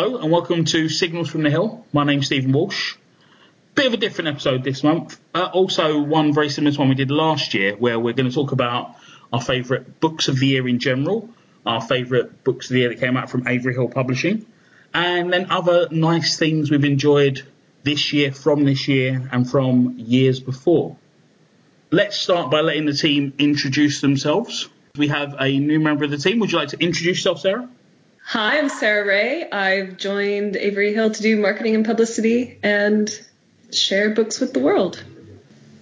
Hello and welcome to Signals from the Hill. My name's Stephen Walsh. Bit of a different episode this month. Uh, also, one very similar to one we did last year, where we're going to talk about our favourite books of the year in general, our favourite books of the year that came out from Avery Hill Publishing, and then other nice things we've enjoyed this year, from this year, and from years before. Let's start by letting the team introduce themselves. We have a new member of the team. Would you like to introduce yourself, Sarah? Hi, I'm Sarah Ray. I've joined Avery Hill to do marketing and publicity and share books with the world.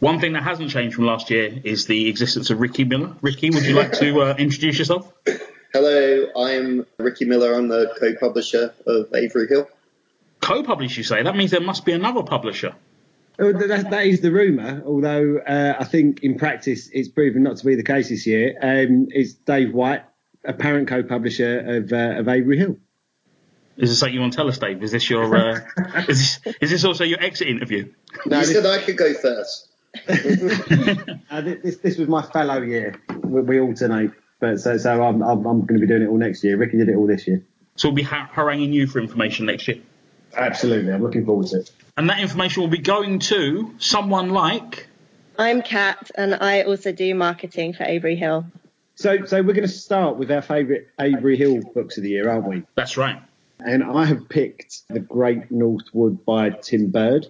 One thing that hasn't changed from last year is the existence of Ricky Miller. Ricky, would you like to uh, introduce yourself? Hello, I'm Ricky Miller. I'm the co-publisher of Avery Hill. Co-publish, you say? That means there must be another publisher. Oh, that, that is the rumour, although uh, I think in practice it's proven not to be the case this year. Um, it's Dave White, apparent co-publisher of, uh, of Avery Hill. Is this something you want to tell us, Dave? Is this your uh, is, this, is this also your exit interview? No, you said I could go first. uh, this, this was my fellow year. We, we alternate, but so so I'm, I'm, I'm going to be doing it all next year. Ricky did it all this year. So we'll be ha- haranguing you for information next year. Absolutely, I'm looking forward to it. And that information will be going to someone like. I'm Kat, and I also do marketing for Avery Hill. So, so we're going to start with our favourite Avery Hill books of the year, aren't we? That's right. And I have picked The Great Northwood by Tim Bird,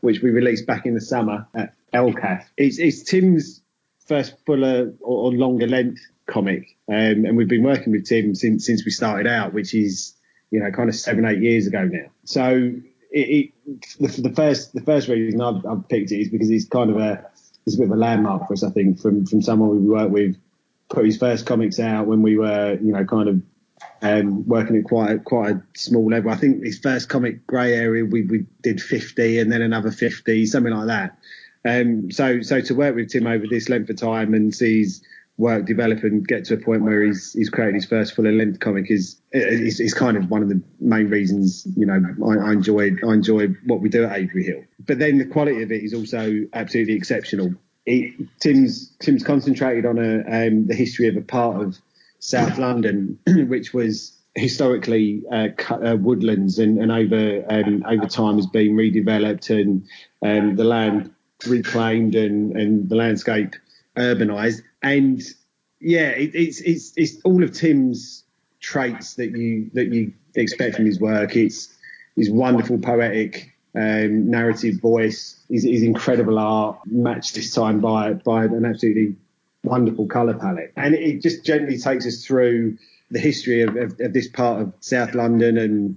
which we released back in the summer at LCAF. It's, it's Tim's first fuller or, or longer length comic, um, and we've been working with Tim since since we started out, which is you know kind of seven eight years ago now. So it, it the, the, first the first reason I've, I've, picked it is because he's kind of a it's a bit of a landmark for us, I think, from from someone we worked with, put his first comics out when we were you know kind of um, working at quite a, quite a small level. I think his first comic grey area we, we did 50 and then another 50, something like that. Um, so so to work with Tim over this length of time and see his work develop and get to a point where he's he's created his first full length comic is, is is kind of one of the main reasons you know I, I enjoy I enjoy what we do at Avery Hill. But then the quality of it is also absolutely exceptional. It, Tim's Tim's concentrated on a um, the history of a part of South London, which was historically uh, uh, woodlands and, and over um, over time has been redeveloped and um, the land reclaimed and, and the landscape urbanized. And yeah, it, it's it's it's all of Tim's traits that you that you expect from his work. It's his wonderful poetic um, narrative voice, his, his incredible art, matched this time by by an absolutely wonderful color palette, and it just generally takes us through the history of, of, of this part of South London and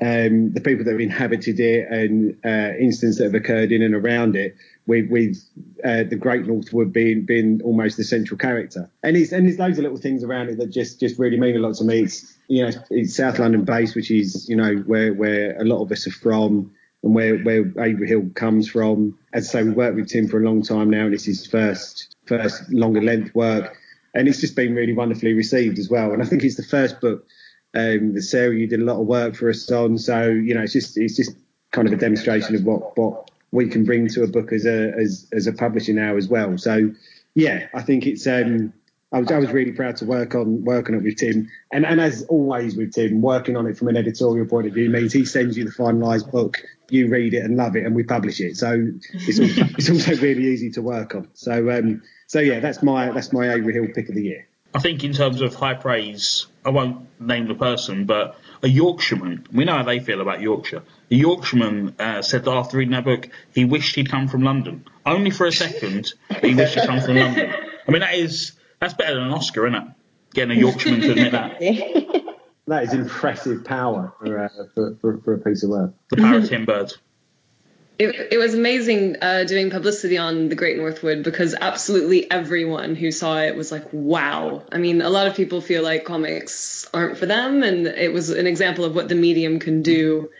um, the people that have inhabited it and uh, incidents that have occurred in and around it, with, with uh, the Great Northwood being being almost the central character. And it's and there's loads of little things around it that just just really mean a lot to me. It's you know it's South London based, which is you know where where a lot of us are from and where where Avery Hill comes from. As I say, we've worked with Tim for a long time now, and it's his first first longer length work, and it's just been really wonderfully received as well. And I think it's the first book um, that Sarah you did a lot of work for us on. So you know, it's just it's just kind of a demonstration of what what we can bring to a book as a as as a publisher now as well. So yeah, I think it's um I was I was really proud to work on working it with Tim. And and as always with Tim, working on it from an editorial point of view means he sends you the finalised book, you read it and love it, and we publish it. So it's also, it's also really easy to work on. So um so yeah, that's my that's my Avery Hill pick of the year. I think in terms of high praise, I won't name the person, but a Yorkshireman, we know how they feel about Yorkshire. A Yorkshireman uh, said that after reading that book, he wished he'd come from London. Only for a second, he wished he'd come from London. I mean, that is that's better than an Oscar, isn't it? Getting a Yorkshireman to admit that. that is impressive power for, uh, for, for, for, a piece of work. The power of Tim Bird. It, it was amazing uh, doing publicity on The Great Northwood because absolutely everyone who saw it was like, wow. I mean, a lot of people feel like comics aren't for them, and it was an example of what the medium can do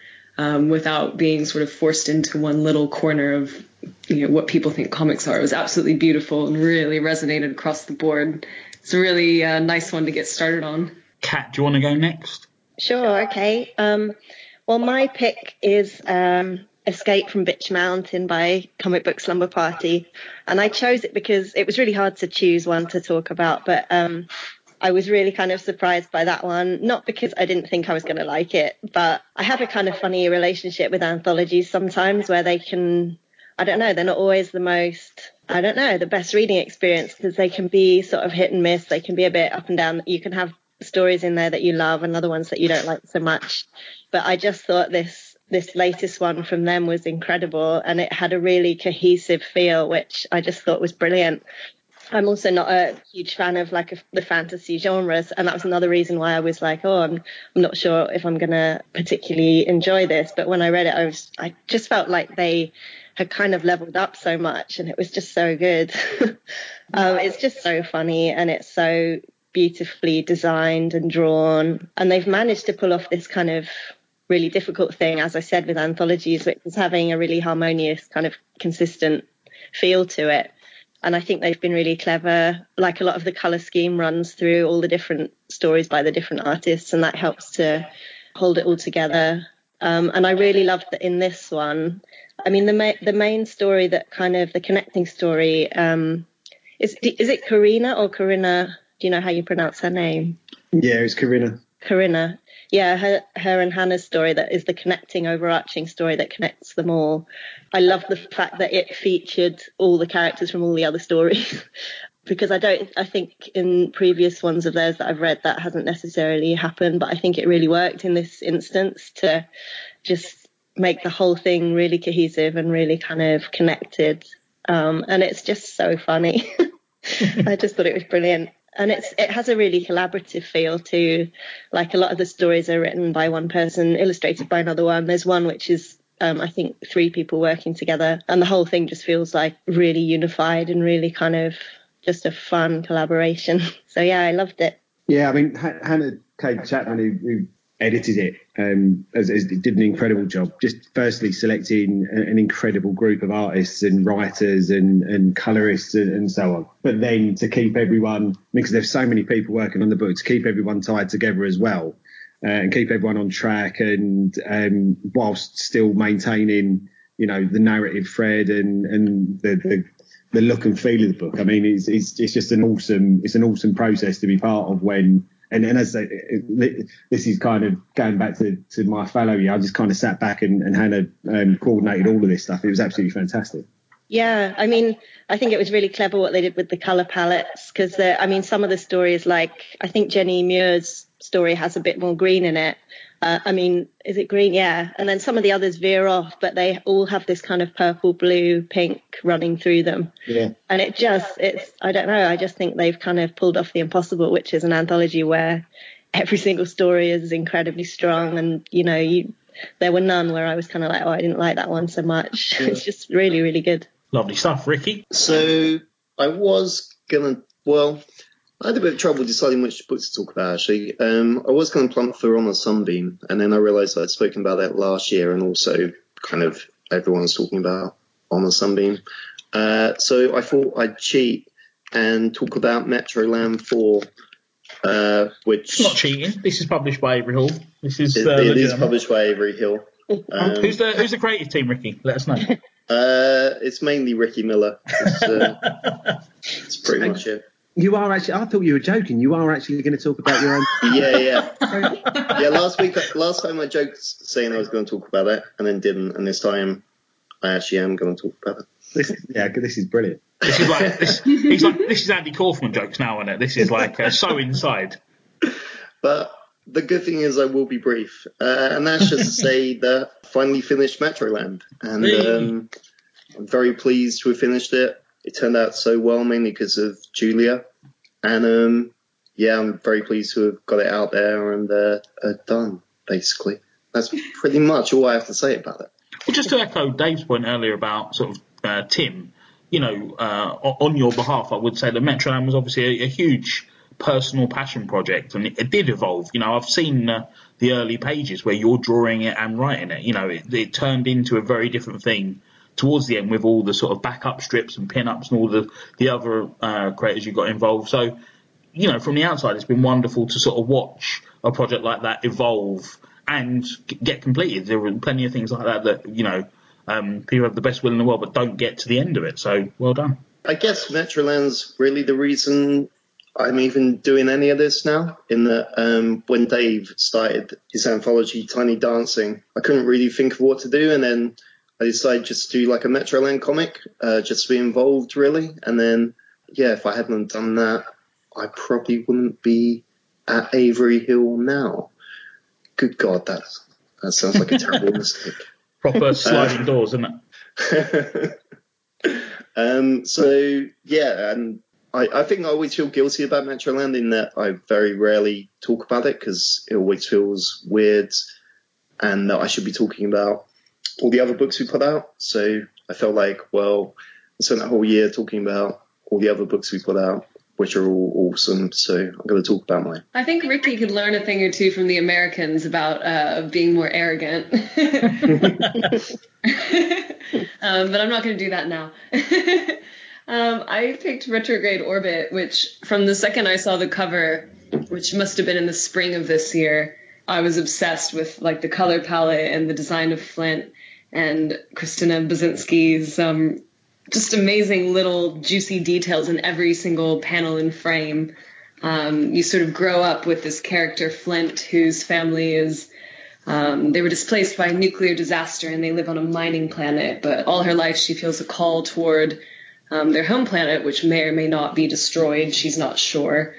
um, without being sort of forced into one little corner of you know what people think comics are. It was absolutely beautiful and really resonated across the board. It's a really uh, nice one to get started on. Kat, do you want to go next? Sure. Okay. Um, well, my pick is um, Escape from Bitch Mountain by Comic Book Slumber Party. And I chose it because it was really hard to choose one to talk about, but um, I was really kind of surprised by that one, not because I didn't think I was going to like it, but I have a kind of funny relationship with anthologies sometimes where they can, I don't know, they're not always the most, I don't know, the best reading experience because they can be sort of hit and miss. They can be a bit up and down. You can have stories in there that you love and other ones that you don't like so much. But I just thought this this latest one from them was incredible and it had a really cohesive feel, which I just thought was brilliant. I'm also not a huge fan of like a, the fantasy genres, and that was another reason why I was like, oh, I'm I'm not sure if I'm gonna particularly enjoy this. But when I read it, I was I just felt like they had kind of leveled up so much, and it was just so good. um, it's just so funny, and it's so beautifully designed and drawn, and they've managed to pull off this kind of really difficult thing, as I said, with anthologies, which is having a really harmonious kind of consistent feel to it and I think they've been really clever. Like a lot of the color scheme runs through all the different stories by the different artists, and that helps to hold it all together. Um, and I really loved that in this one. I mean, the ma- the main story that kind of the connecting story um, is is it Karina or Corinna? Do you know how you pronounce her name? Yeah, it's Corinna. Corinna yeah, her, her and Hannah's story that is the connecting, overarching story that connects them all. I love the fact that it featured all the characters from all the other stories. because I don't, I think in previous ones of theirs that I've read, that hasn't necessarily happened, but I think it really worked in this instance to just make the whole thing really cohesive and really kind of connected. Um, and it's just so funny. I just thought it was brilliant and it's it has a really collaborative feel too. Like a lot of the stories are written by one person, illustrated by another one. There's one which is um, I think three people working together, and the whole thing just feels like really unified and really kind of just a fun collaboration. So yeah, I loved it. Yeah, I mean Hannah Kate Chapman, who, who edited it, um, as, as did an incredible job. Just firstly selecting an incredible group of artists and writers and, and colorists and, and so on. But then to keep everyone, because there's so many people working on the book, to keep everyone tied together as well. Uh, and keep everyone on track and um, whilst still maintaining, you know, the narrative thread and, and the, the the look and feel of the book. I mean, it's, it's, it's just an awesome, it's an awesome process to be part of when and, and as I this is kind of going back to, to my fellow year, I just kind of sat back and, and Hannah um, coordinated all of this stuff. It was absolutely fantastic. Yeah, I mean, I think it was really clever what they did with the color palettes because, I mean, some of the stories, like I think Jenny Muir's story has a bit more green in it, uh, I mean, is it green? Yeah. And then some of the others veer off, but they all have this kind of purple, blue, pink running through them. Yeah. And it just, it's, I don't know. I just think they've kind of pulled off the impossible, which is an anthology where every single story is incredibly strong. And, you know, you, there were none where I was kind of like, oh, I didn't like that one so much. Yeah. it's just really, really good. Lovely stuff, Ricky. So I was going to, well, I had a bit of trouble deciding which books to talk about actually. Um, I was going to plump for On a Sunbeam, and then I realised I'd spoken about that last year, and also kind of everyone's talking about On a Sunbeam. Uh, so I thought I'd cheat and talk about Metroland 4, uh, which. It's not cheating. This is published by Avery Hill. This is. It, uh, it is published by Avery Hill. Um, who's the Who's the creative team, Ricky? Let us know. Uh, it's mainly Ricky Miller. It's, uh, it's pretty much it. You are actually. I thought you were joking. You are actually going to talk about your own. yeah, yeah, yeah. Last week, last time I joked saying I was going to talk about it, and then didn't, and this time I actually am going to talk about it. This, yeah, this is brilliant. This is like this. He's like this is Andy Kaufman jokes now, isn't it? This is like uh, so inside. But the good thing is I will be brief, uh, and that's just to say that I finally finished Metroland, and um, I'm very pleased to have finished it it turned out so well, mainly because of Julia. And um, yeah, I'm very pleased to have got it out there and uh, uh, done, basically. That's pretty much all I have to say about it. Well, just to echo Dave's point earlier about sort of uh, Tim, you know, uh, on your behalf, I would say that Metroland was obviously a, a huge personal passion project, and it, it, did evolve. You know, I've seen the early pages where you're drawing it and writing it. You know, it, it, turned into a very different thing towards the end with all the sort of backup strips and pin-ups and all the the other uh, creators you got involved. So, you know, from the outside, it's been wonderful to sort of watch a project like that evolve and get completed. There were plenty of things like that that you know um, people have the best will in the world but don't get to the end of it. So, well done. I guess Metroland's really the reason I'm even doing any of this now. In that, um, when Dave started his anthology, Tiny Dancing, I couldn't really think of what to do, and then I decided just to do like a Metroland comic, uh, just to be involved, really. And then, yeah, if I hadn't done that, I probably wouldn't be at Avery Hill now. Good God, that that sounds like a terrible mistake. Proper sliding doors, isn't it? um, so yeah, and I, I think I always feel guilty about Metroland in that I very rarely talk about it because it always feels weird and that I should be talking about all the other books we put out. So I felt like, well, I spent that whole year talking about all the other books we put out, which are all awesome. So I'm going to talk about mine. I think Ricky could learn a thing or two from the Americans about uh, being more arrogant. um, but I'm not going to do that now. um, I picked Retrograde Orbit, which from the second I saw the cover, which must have been in the spring of this year, I was obsessed with like the color palette and the design of Flint and Kristyna Baczynski's um, just amazing little juicy details in every single panel and frame. Um, you sort of grow up with this character Flint, whose family is um, they were displaced by a nuclear disaster and they live on a mining planet. But all her life, she feels a call toward um, their home planet, which may or may not be destroyed. She's not sure.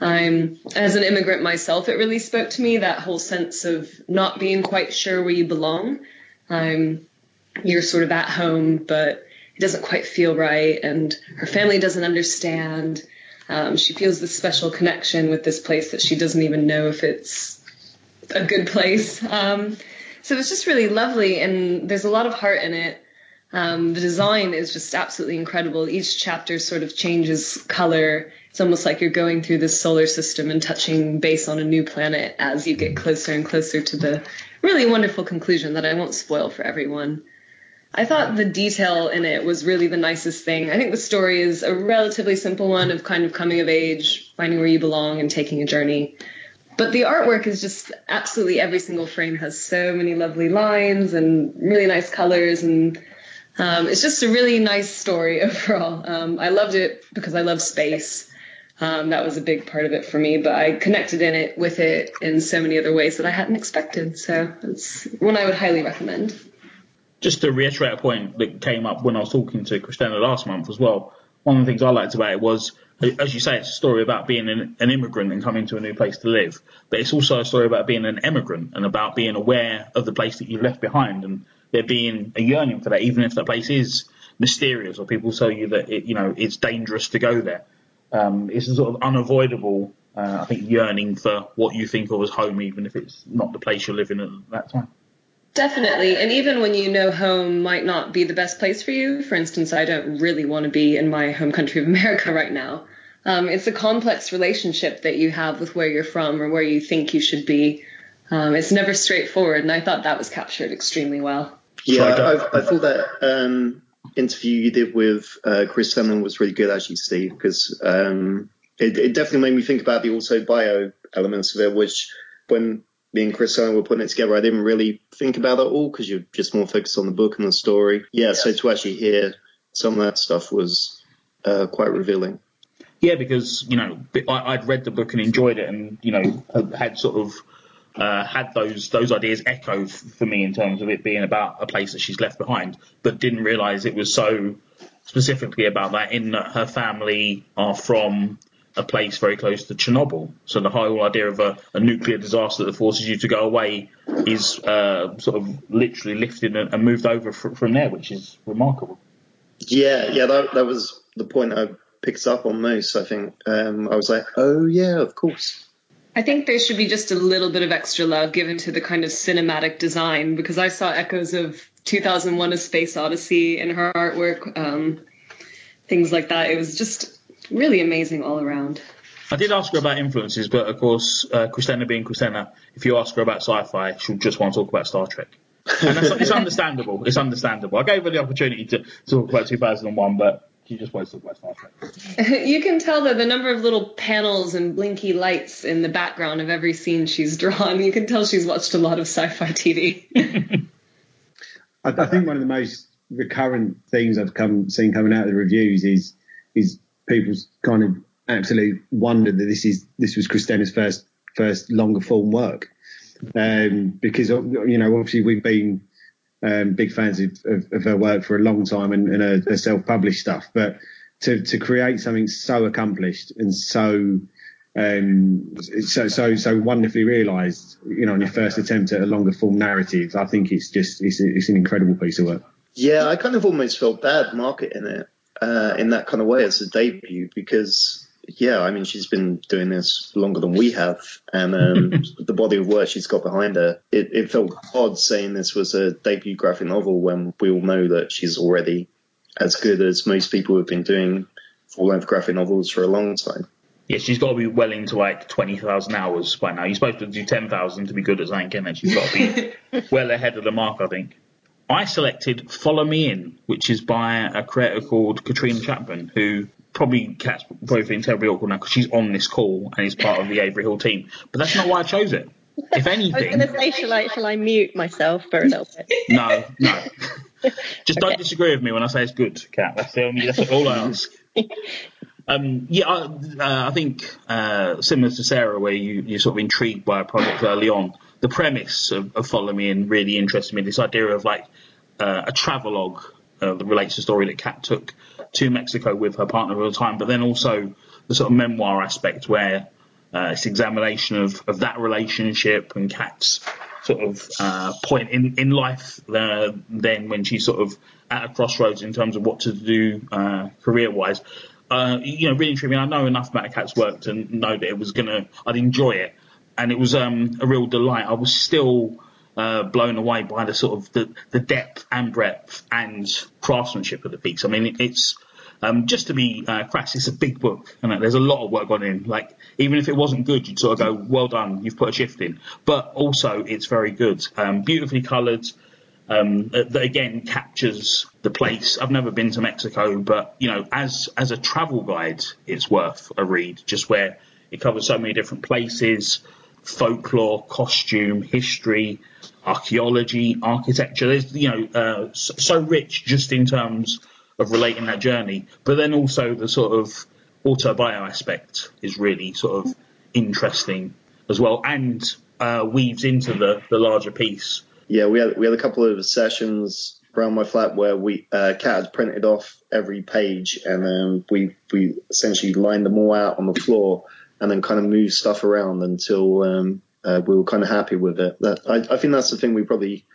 Um, as an immigrant myself, it really spoke to me that whole sense of not being quite sure where you belong. Um, you're sort of at home, but it doesn't quite feel right, and her family doesn't understand. Um, she feels this special connection with this place that she doesn't even know if it's a good place. Um, so it's just really lovely, and there's a lot of heart in it. Um, the design is just absolutely incredible. Each chapter sort of changes color. It's almost like you're going through this solar system and touching base on a new planet as you get closer and closer to the really wonderful conclusion that I won't spoil for everyone. I thought the detail in it was really the nicest thing. I think the story is a relatively simple one of kind of coming of age, finding where you belong, and taking a journey. But the artwork is just absolutely every single frame has so many lovely lines and really nice colors and um, it's just a really nice story overall. Um, I loved it because I love space. Um, that was a big part of it for me, but I connected in it with it in so many other ways that I hadn't expected. So it's one I would highly recommend. Just to reiterate a point that came up when I was talking to Kristyna last month as well. One of the things I liked about it was, as you say, it's a story about being an, an immigrant and coming to a new place to live, but it's also a story about being an emigrant and about being aware of the place that you've left behind and there being a yearning for that, even if that place is mysterious or people tell you that it, you know it's dangerous to go there. Um, it's a sort of unavoidable, uh, I think, yearning for what you think of as home, even if it's not the place you're living at that time. Definitely. And even when you know home might not be the best place for you, for instance, I don't really want to be in my home country of America right now. Um, it's a complex relationship that you have with where you're from or where you think you should be. Um, it's never straightforward, and I thought that was captured extremely well. Yeah, I, I thought that um, interview you did with uh, Chris Fenton was really good, actually, Steve, because um, it, it, definitely made me think about the auto bio elements of it, which when me and Chris Fenton were putting it together, I didn't really think about it all because you're just more focused on the book and the story. Yeah, yeah. so to actually hear some of that stuff was uh, quite revealing. Yeah, because you know I, would read the book and enjoyed it, and you know had sort of uh, had those those ideas echo for me in terms of it being about a place that she's left behind, but didn't realise it was so specifically about that in that her family are from a place very close to Chernobyl. So the whole idea of a, a nuclear disaster that forces you to go away is uh, sort of literally lifted and, and moved over fr- from there, which is remarkable. Yeah, yeah, that, that was the point I picked up on most. I think um, I was like, oh yeah, of course. I think there should be just a little bit of extra love given to the kind of cinematic design because I saw echoes of 2001: A Space Odyssey in her artwork, um, things like that. It was just really amazing all around. I did ask her about influences, but of course, uh, Kristyna being Kristyna, if you ask her about sci-fi, she'll just want to talk about Star Trek. And it's understandable. It's understandable. I gave her the opportunity to talk about 2001, but he just wants to talk about you can tell that the number of little panels and blinky lights in the background of every scene she's drawn. You can tell she's watched a lot of sci-fi TV. I, I, think one of the most recurrent things I've come seen coming out of the reviews is is people's kind of absolute wonder that this is this was Kristyna's first first longer form work. Um, because you know, obviously we've been um, big fans of, of, of, her work for a long time and, and her, her self-published stuff, but to to create something so accomplished and so um, so so so wonderfully realised, you know, on your first attempt at a longer form narrative, I think it's just it's, it's an incredible piece of work. Yeah, I kind of almost felt bad marketing it uh, in that kind of way as a debut because yeah, I mean, she's been doing this longer than we have, and um, the body of work she's got behind her, it, it, felt odd saying this was a debut graphic novel when we all know that she's already as good as most people have been doing full-length graphic novels for a long time. Yeah, she's got to be well into like 20,000 hours by now. You're supposed to do 10,000 to be good at something, and she's got to be well ahead of the mark, I think. I selected Follow Me In, which is by a creator called Katriona Chapman, who probably Cat's probably feeling terribly awkward now because she's on this call and is part of the Avery Hill team. But that's not why I chose it. If anything, I was going to say, shall I, shall I mute myself for a little bit? No, no. Just okay. don't disagree with me when I say it's good, Cat. That's the only. That's all I ask. Um, yeah, I, uh, I think uh, similar to Sarah, where you, you're sort of intrigued by a project early on. The premise of, of Follow Me In really interested me. This idea of like uh, a travelogue uh, that relates to the story that Cat took to Mexico with her partner all the time, but then also the sort of memoir aspect where uh, it's examination of, of that relationship and Cat's sort of uh, point in, in life uh, then when she's sort of at a crossroads in terms of what to do uh, career wise. Uh, you know, really intriguing. I know enough about Cat's work to know that it was gonna, I'd enjoy it, and it was um, a real delight. I was still uh, blown away by the sort of the, the depth and breadth and craftsmanship of the piece. I mean, it's um, just to be uh, crass, it's a big book, and there's a lot of work gone in. Like even if it wasn't good, you'd sort of go, "Well done, you've put a shift in." But also, it's very good, um, beautifully coloured. Um, that again captures the place. I've never been to Mexico, but you know, as as a travel guide, it's worth a read. Just where it covers so many different places, folklore, costume, history, archaeology, architecture. There's, you know, uh, so, rich just in terms of relating that journey, but then also the sort of autobio aspect is really sort of interesting as well, and uh, weaves into the, the larger piece. Yeah, we had we had a couple of sessions around my flat where we uh, Cat had printed off every page, and then we we essentially lined them all out on the floor, and then kind of moved stuff around until um, uh, we were kind of happy with it. That I, I think that's the thing we probably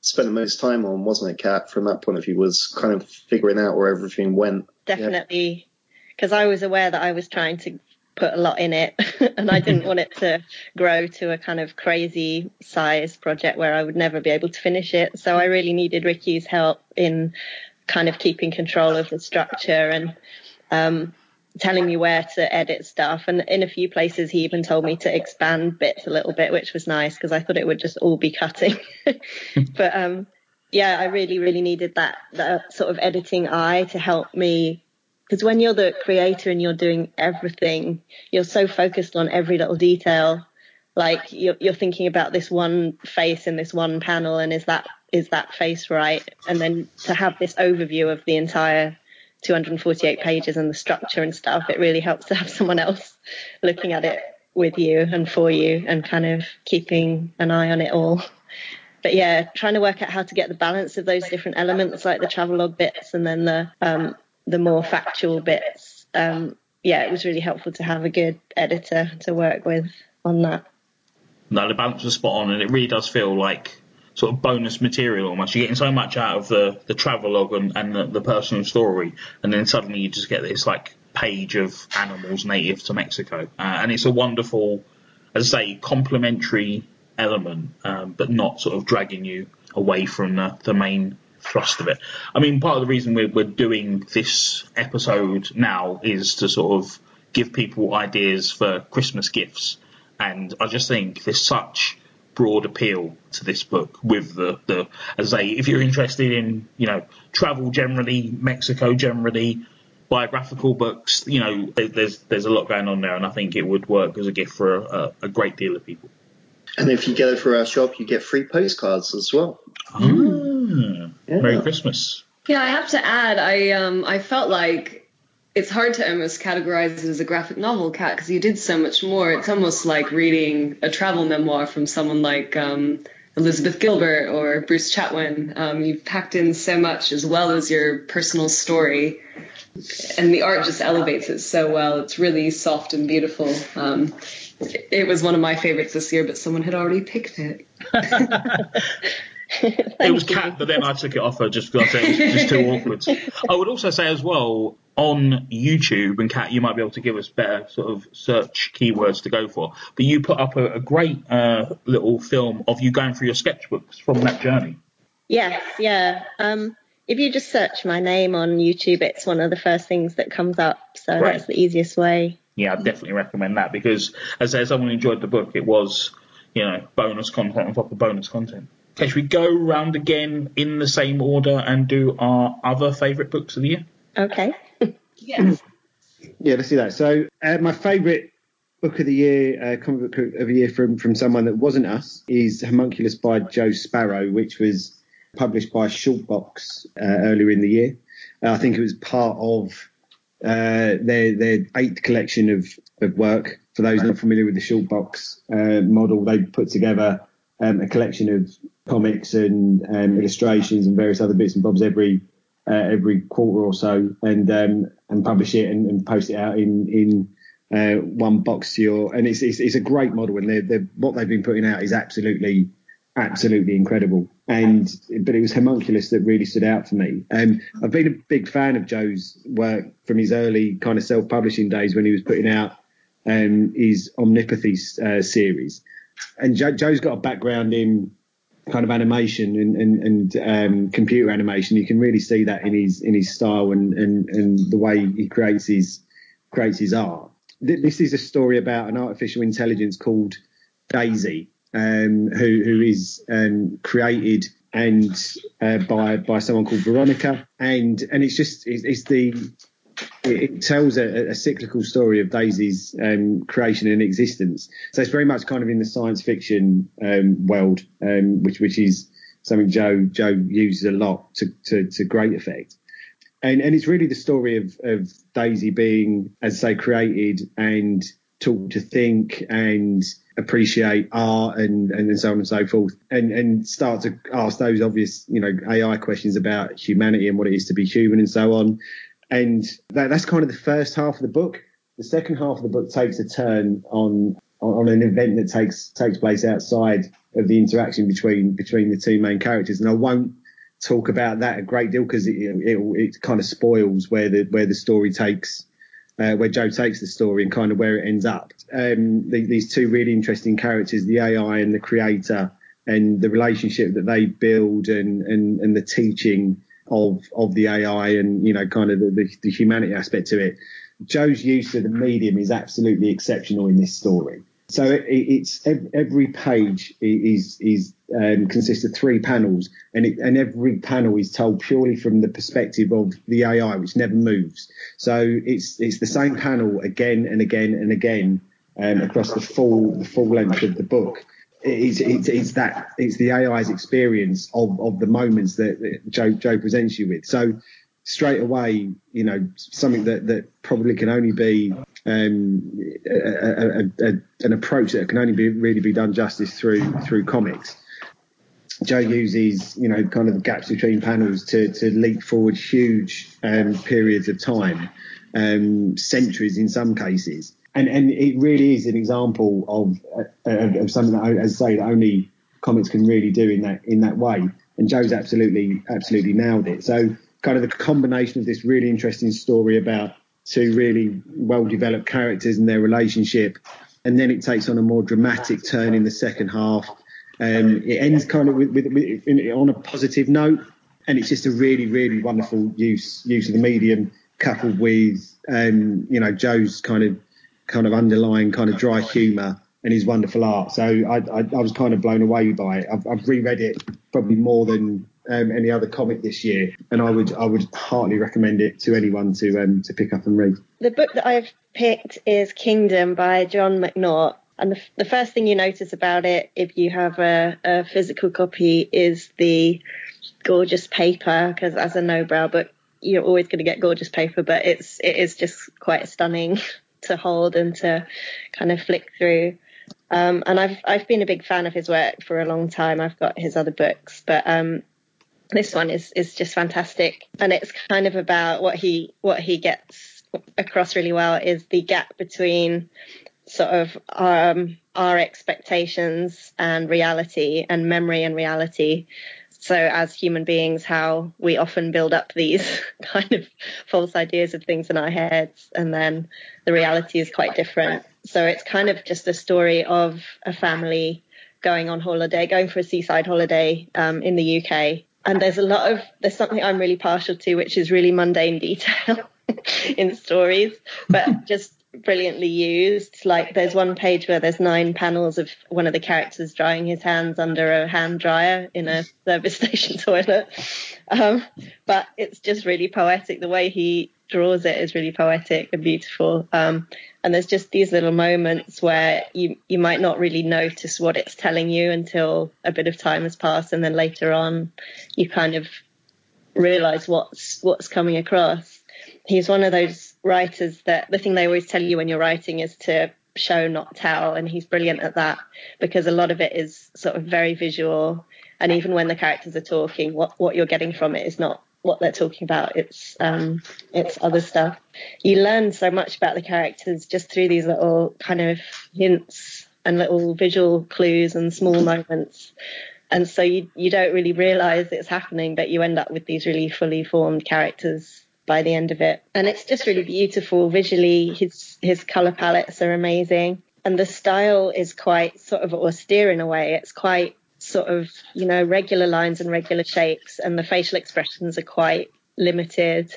spent the most time on, wasn't it, Cat? From that point of view, was kind of figuring out where everything went. Definitely, because yeah. I was aware that I was trying to put a lot in it, and I didn't want it to grow to a kind of crazy size project where I would never be able to finish it. So I really needed Ricky's help in kind of keeping control of the structure and um, telling me where to edit stuff. And in a few places, he even told me to expand bits a little bit, which was nice because I thought it would just all be cutting. but um, yeah, I really, really needed that, that sort of editing eye to help me. Because when you're the creator and you're doing everything, you're so focused on every little detail. Like you're, you're thinking about this one face in this one panel, and is that is that face right? And then to have this overview of the entire 248 pages and the structure and stuff, it really helps to have someone else looking at it with you and for you and kind of keeping an eye on it all. But yeah, trying to work out how to get the balance of those different elements, like the travelogue bits and then the um, the more factual bits. Um, yeah, it was really helpful to have a good editor to work with on that. No, the balance was spot on, and it really does feel like sort of bonus material almost. You're getting so much out of the, the travelogue and, and the, the personal story, and then suddenly you just get this like page of animals native to Mexico, uh, and it's a wonderful, as I say, complementary element, um, but not sort of dragging you away from the, the main thrust of it. I mean, part of the reason we're, we're doing this episode now is to sort of give people ideas for Christmas gifts, and I just think there's such broad appeal to this book with the, the as I say, if you're interested in, you know, travel generally, Mexico generally, biographical books, you know, there's there's a lot going on there, and I think it would work as a gift for a, a great deal of people. And if you get it for our shop, you get free postcards as well. Ah, yeah. Merry Christmas. Yeah, I have to add, I um I felt like it's hard to almost categorize it as a graphic novel, Kat, because you did so much more. It's almost like reading a travel memoir from someone like um, Elizabeth Gilbert or Bruce Chatwin. Um, you've packed in so much as well as your personal story, and the art just elevates it so well. It's really soft and beautiful. Um, it was one of my favorites this year, but someone had already picked it. it was Cat, but then I took it off her just because it was just too awkward. I would also say as well on YouTube, and Cat, you might be able to give us better sort of search keywords to go for. But you put up a, a great uh, little film of you going through your sketchbooks from that journey. Yes, yeah. Um, if you just search my name on YouTube, it's one of the first things that comes up. So right. that's the easiest way. Yeah, I definitely recommend that because as I someone enjoyed the book, it was you know bonus content on top of bonus content. Okay, should we go round again in the same order and do our other favourite books of the year? Okay. yes. Yeah, let's do that. So, uh, my favourite book of the year, uh, comic book of the year from, from someone that wasn't us, is Homunculus by Joe Sparrow, which was published by Shortbox uh, earlier in the year. Uh, I think it was part of uh, their their eighth collection of, of work. For those not familiar with the Shortbox uh, model, they put together um, a collection of comics and um, illustrations and various other bits and bobs every uh, every quarter or so, and um, and publish it and, and, post it out in in uh, one box to your. And it's, it's, it's a great model, and they're, they're, what they've been putting out is absolutely absolutely incredible. And but it was Homunculus that really stood out for me. Um, I've been a big fan of Joe's work from his early kind of self-publishing days when he was putting out um, his Omnipathy uh, series. And Joe, Joe's got a background in kind of animation and, and, and um, computer animation. You can really see that in his in his style and, and, and the way he creates his creates his art. This is a story about an artificial intelligence called Daisy, um, who who is um, created and uh, by by someone called Veronica, and and it's just it's, it's the it, tells a, a, cyclical story of Daisy's um, creation and existence. So it's very much kind of in the science fiction um, world, um, which which is something Joe Joe uses a lot to to, to great effect. And and it's really the story of of Daisy being, as say, created and taught to think and appreciate art and, and so on and so forth and, and start to ask those obvious, you know, AI questions about humanity and what it is to be human and so on. And that, that's kind of the first half of the book. The second half of the book takes a turn on on an event that takes takes place outside of the interaction between between the two main characters. And I won't talk about that a great deal because it, it, it kind of spoils where the where the story takes uh, where Joe takes the story and kind of where it ends up. Um, the, these two really interesting characters, the AI and the creator, and the relationship that they build and and, and the teaching of of the AI and you know kind of the, the, the humanity aspect to it. Joe's use of the medium is absolutely exceptional in this story. So it, it's every page is is um, consists of three panels, and it, and every panel is told purely from the perspective of the AI, which never moves. So it's it's the same panel again and again and again um, across the full the full length of the book it's, it's, it's that it's the AI's experience of, of the moments that, that Joe Joe presents you with. So straight away, you know, something that, that probably can only be um, a, a, a, an approach that can only be really be done justice through through comics. Joe uses, you know, kind of the gaps between panels to, to leap forward huge um, periods of time, um, centuries in some cases and and it really is an example of of, of something that, as I say, that only comics can really do in that in that way. And Joe's absolutely absolutely nailed it. So kind of the combination of this really interesting story about two really well developed characters and their relationship, and then it takes on a more dramatic turn in the second half. Um, it ends kind of with, with, with in, on a positive note, and it's just a really really wonderful use use of the medium coupled with um, you know Joe's kind of kind of underlying kind of dry humour and his wonderful art. So I, I, I, was kind of blown away by it. I've, I've reread it probably more than um, any other comic this year, and I would I would heartily recommend it to anyone to um, to pick up and read. The book that I've picked is Kingdom by John McNaught. And the, the first thing you notice about it, if you have a, a physical copy, is the gorgeous paper, because as a Nobrow book, you're always going to get gorgeous paper, but it's it is just quite stunning to hold and to kind of flick through. Um, and I've I've been a big fan of his work for a long time. I've got his other books, but um, this one is is just fantastic, and it's kind of about what he what he gets across really well is the gap between sort of um, our expectations and reality and memory and reality. So as human beings, how we often build up these kind of false ideas of things in our heads and then the reality is quite different. So it's kind of just a story of a family going on holiday, going for a seaside holiday um, in the UK. And there's a lot of, there's something I'm really partial to, which is really mundane detail in stories, but just brilliantly used. Like there's one page where there's nine panels of one of the characters drying his hands under a hand dryer in a service station toilet. Um, but it's just really poetic. The way he draws it is really poetic and beautiful. Um, and there's just these little moments where you you might not really notice what it's telling you until a bit of time has passed, and then later on, you kind of realize what's what's coming across. He's one of those writers that the thing they always tell you when you're writing is to show not tell and he's brilliant at that because a lot of it is sort of very visual. And even when the characters are talking what what you're getting from it is not what they're talking about. It's um it's other stuff. You learn so much about the characters just through these little kind of hints and little visual clues and small moments. And so you you don't really realize it's happening but you end up with these really fully formed characters by the end of it. And it's just really beautiful visually. His his color palettes are amazing, and the style is quite sort of austere in a way. It's quite sort of you know regular lines and regular shapes, and the facial expressions are quite limited.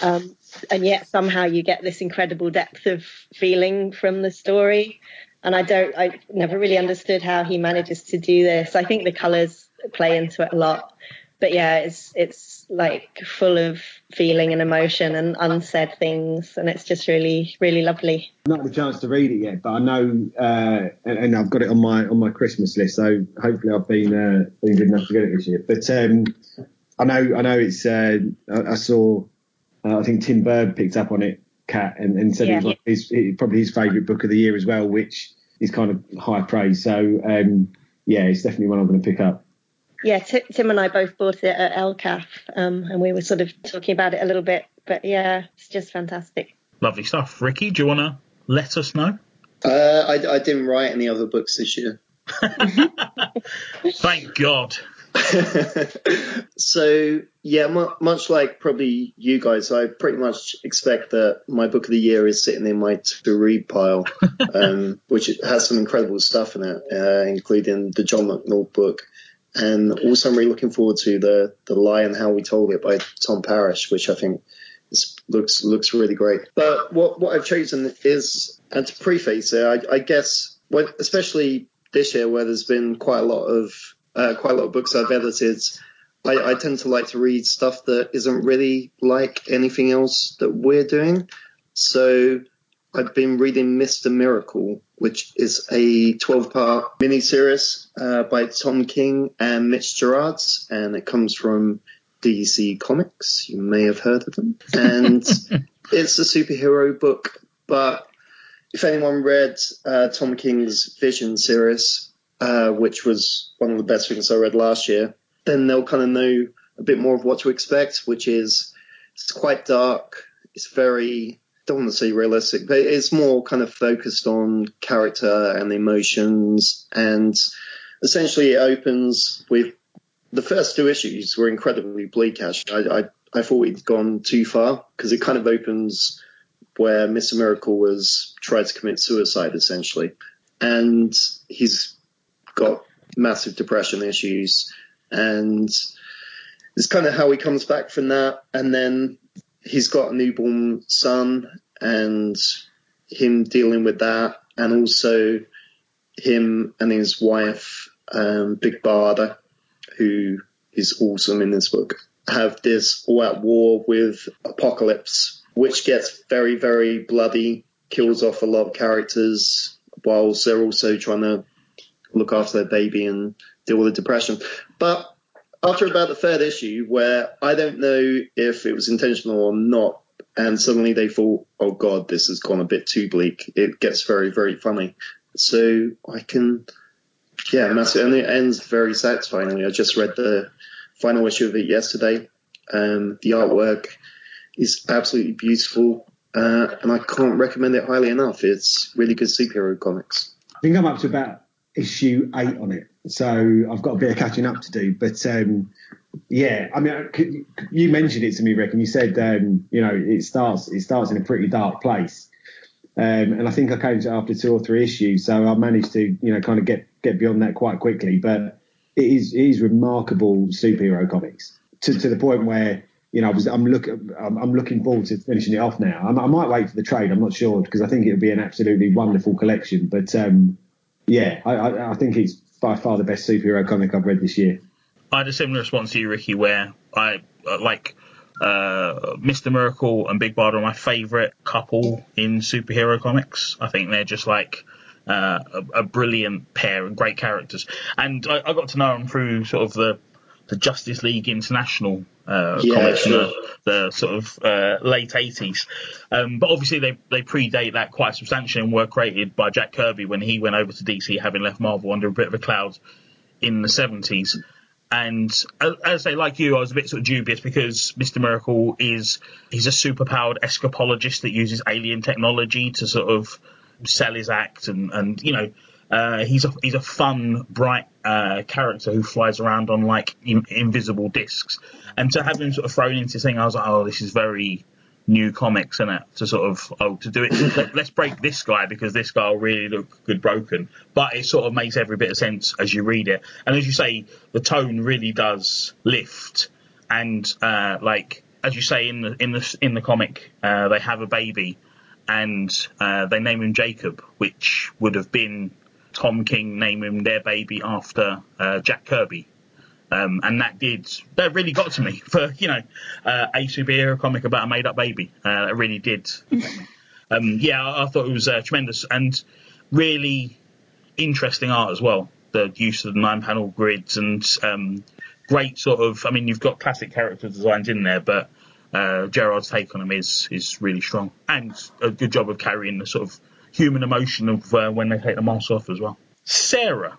Um, and yet somehow you get this incredible depth of feeling from the story. And I don't, I never really understood how he manages to do this. I think the colors play into it a lot but yeah, it's it's like full of feeling and emotion and unsaid things, and it's just really really lovely. I've not had a chance to read it yet, but I know, uh, and, and, I've got it on my on my Christmas list, so hopefully I've been uh, been good enough to get it this year. But um, I know I know it's uh, I, I, saw uh, I think Tim Bird picked up on it, Cat, and, and said yeah. it was like his, probably his favourite book of the year as well, which is kind of high praise. So um, yeah, it's definitely one I'm going to pick up yeah, T- Tim and I both bought it at LCAF, um, and we were sort of talking about it a little bit. But yeah, it's just fantastic. Lovely stuff. Ricky, do you want to let us know? Uh, I, I didn't write any other books this year. Thank God. so yeah, m- much like probably you guys, I pretty much expect that my book of the year is sitting in my to read pile, um, which has some incredible stuff in it, uh, including the John McNaught book, and also I'm really looking forward to the the Lie and How We Told It by Tom Parrish, which I think is, looks looks really great. But what what I've chosen is, and to preface it, I, I guess, when, especially this year where there's been quite a lot of uh, quite a lot of books I've edited. I, I tend to like to read stuff that isn't really like anything else that we're doing. So I've been reading Mr. Miracle, which is a 12 part miniseries uh, by Tom King and Mitch Gerads, and it comes from DC Comics. You may have heard of them. And it's a superhero book, but if anyone read uh, Tom King's Vision series, uh, which was one of the best things I read last year, then they'll kind of know a bit more of what to expect, which is it's quite dark. It's very don't want to say realistic, but it's more kind of focused on character and emotions. And essentially, it opens with the first two issues were incredibly bleak. Actually, I, I, I thought we'd gone too far because it kind of opens where Mr. Miracle was tried to commit suicide essentially, and he's got massive depression issues, and it's kind of how he comes back from that, and then he's got a newborn son and him dealing with that, and also him and his wife, um, Big Barda, who is awesome in this book, have this all at war with Apokolips, which gets very, very bloody, kills off a lot of characters, whilst they're also trying to look after their baby and deal with the depression. But after about the third issue, where I don't know if it was intentional or not, and suddenly they thought, "Oh God, this has gone a bit too bleak." It gets very, very funny. So I can, yeah, massive, and it ends very satisfyingly. I just read the final issue of it yesterday. Um, the artwork is absolutely beautiful, uh, and I can't recommend it highly enough. It's really good superhero comics. I think I'm up to about issue eight on it, so I've got a bit of catching up to do. But um, yeah, I mean, you mentioned it to me, Rick, and you said um, you know it starts it starts in a pretty dark place. Um, and I think I came to after two or three issues, so I managed to, you know, kind of get get beyond that quite quickly. But it is it is remarkable superhero comics to, to the point where you know I was I'm looking I'm, looking forward to finishing it off now. I, I, might wait for the trade. I'm not sure because I think it would be an absolutely wonderful collection. But um, yeah, I, I, think it's by far the best superhero comic I've read this year. I had a similar response to you, Ricky, where I uh, like uh, Mr. Miracle and Big Barda are my favourite couple in superhero comics. I think they're just like uh, a, a, brilliant pair and great characters. And I, I, got to know them through sort of the the Justice League International uh, yeah, comics sure. in the, the, sort of uh, late 80s. Um, but obviously they, they predate that quite substantially and were created by Jack Kirby when he went over to DC having left Marvel under a bit of a cloud in the 70s. And as I say, like you, I was a bit sort of dubious because Mr. Miracle is he's a superpowered escapologist that uses alien technology to sort of sell his act, and and you know uh, he's a he's a fun, bright uh, character who flies around on like in, invisible discs, and to have him sort of thrown into this thing, I was like, oh, this is very new comics in it? To sort of oh to do it let, us break this guy because this guy will really look good broken. But it sort of makes every bit of sense as you read it. And as you say the tone really does lift. And uh, like as you say in the in the in the comic uh, they have a baby and uh, they name him Jacob which would have been Tom King naming their baby after uh, Jack Kirby um, and that did that really got to me for you know uh, a superhero comic about a made up baby. Uh, it really did. um, yeah, I, I, thought it was uh, tremendous and really interesting art as well. The use of the nine panel grids and um, great sort of. I mean, you've got classic character designs in there, but uh, Gerads' take on them is is really strong and a good job of carrying the sort of human emotion of uh, when they take the mask off as well. Sarah.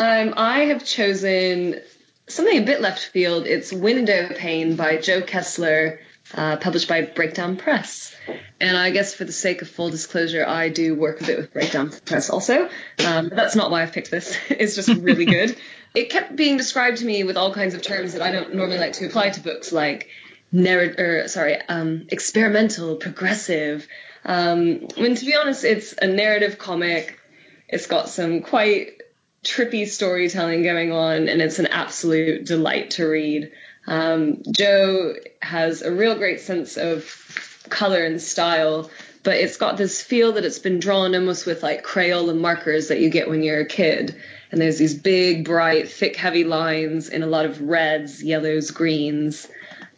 Um, I have chosen something a bit left field. It's Window Pane by Joe Kessler, uh, published by Breakdown Press. And I guess for the sake of full disclosure, I do work a bit with Breakdown Press also. Um, but that's not why I've picked this. it's just really good. It kept being described to me with all kinds of terms that I don't normally like to apply to books, like narrative, or sorry, um, experimental, progressive. Um, when to be honest, it's a narrative comic. It's got some quite trippy storytelling going on, and it's an absolute delight to read. Um, Joe has a real great sense of color and style, but it's got this feel that it's been drawn almost with like Crayola markers that you get when you're a kid. And there's these big, bright, thick, heavy lines in a lot of reds, yellows, greens.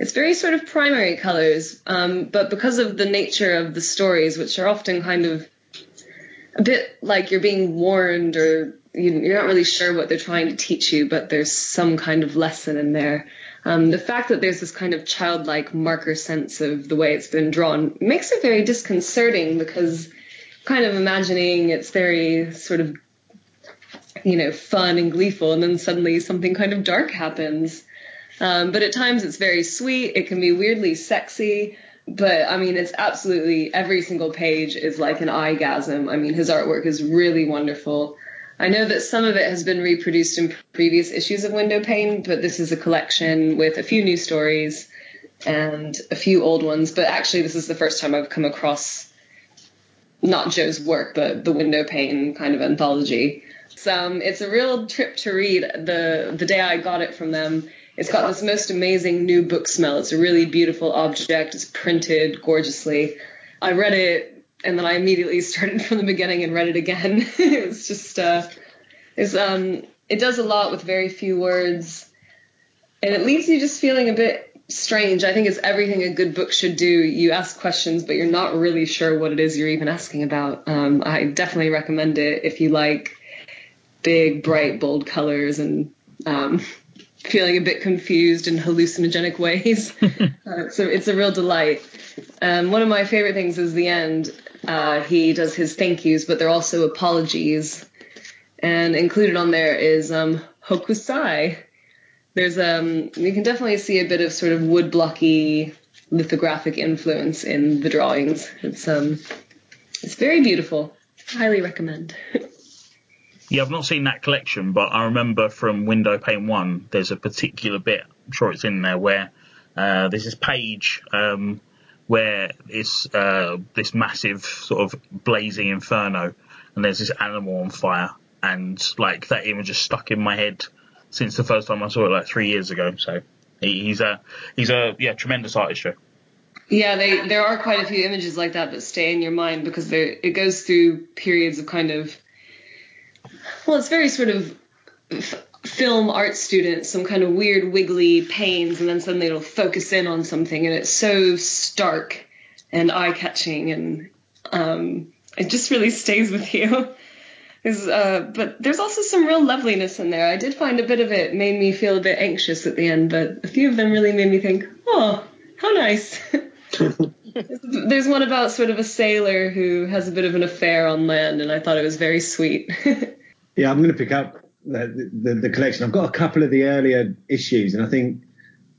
It's very sort of primary colors, um, but because of the nature of the stories, which are often kind of a bit like you're being warned or you're not really sure what they're trying to teach you, but there's some kind of lesson in there. Um, the fact that there's this kind of childlike marker sense of the way it's been drawn makes it very disconcerting because kind of imagining it's very sort of you know fun and gleeful and then suddenly something kind of dark happens um, but at times it's very sweet it can be weirdly sexy but I mean, it's absolutely every single page is like an eyegasm. I mean, his artwork is really wonderful. I know that some of it has been reproduced in previous issues of Window Pane, but this is a collection with a few new stories and a few old ones. But actually, this is the first time I've come across not Joe's work, but the Window Pane kind of anthology. So um, it's a real trip to read. The the day I got it from them, it's got this most amazing new book smell. It's a really beautiful object. It's printed gorgeously. I read it and then I immediately started from the beginning and read it again. it just uh, it's um it does a lot with very few words, and it leaves you just feeling a bit strange. I think it's everything a good book should do. You ask questions, but you're not really sure what it is you're even asking about. Um, I definitely recommend it if you like big, bright, bold colors and um, feeling a bit confused in hallucinogenic ways. uh, so it's a real delight. Um, one of my favorite things is the end. Uh, he does his thank yous, but they're also apologies. And included on there is um, Hokusai. There's um, you can definitely see a bit of sort of woodblocky lithographic influence in the drawings. It's um, it's very beautiful. Highly recommend. Yeah, I've not seen that collection, but I remember from Window Pane One, there's a particular bit. I'm sure it's in there where uh, there's this page um, where it's uh, this massive sort of blazing inferno, and there's this animal on fire, and like that image is stuck in my head since the first time I saw it, like three years ago. So he's a he's a yeah tremendous artist. Joe. Yeah, they there are quite a few images like that that stay in your mind because it goes through periods of kind of well, it's very sort of f- film art student, some kind of weird wiggly panes, and then suddenly it'll focus in on something, and it's so stark and eye catching, and um, it just really stays with you. Is, uh, but there's also some real loveliness in there. I did find a bit of it made me feel a bit anxious at the end, but a few of them really made me think, oh, how nice. there's one about sort of a sailor who has a bit of an affair on land, and I thought it was very sweet. Yeah, I'm going to pick up the, the, the, collection. I've got a couple of the earlier issues, and I think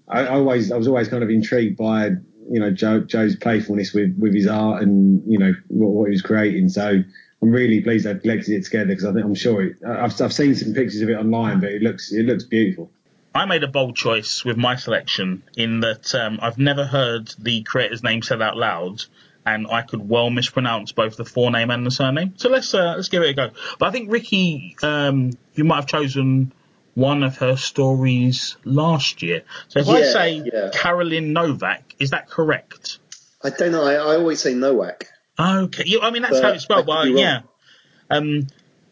I, I always I was always kind of intrigued by you know Joe, Joe's playfulness with with his art and you know what, what he was creating. So I'm really pleased I've collected it together because I think I'm sure it, I've I've seen some pictures of it online, but it looks it looks beautiful. I made a bold choice with my selection in that um, I've never heard the creator's name said out loud, and I could well mispronounce both the forename and the surname. So let's uh, let's give it a go. But I think Ricky, um, you might have chosen one of her stories last year. So if Yeah, I say yeah. Carolyn Novak, is that correct? I don't know. I, I always say Nowak. Okay, yeah, I mean that's But how it's spelled, could yeah. Um,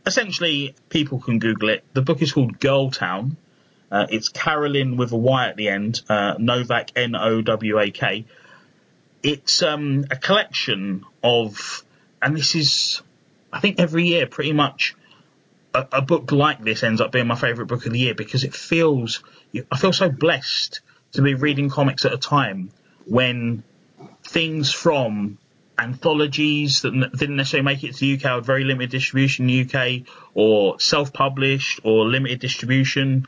essentially, people can Google it. The book is called Girl Town. Uh, it's Carolyn with a Y at the end. Uh, Novak, N O W A K. It's um, a collection of, and this is, I think every year pretty much a, a book like this ends up being my favourite book of the year because it feels, I feel so blessed to be reading comics at a time when things from anthologies that didn't necessarily make it to the UK had very limited distribution in the UK or self-published or limited distribution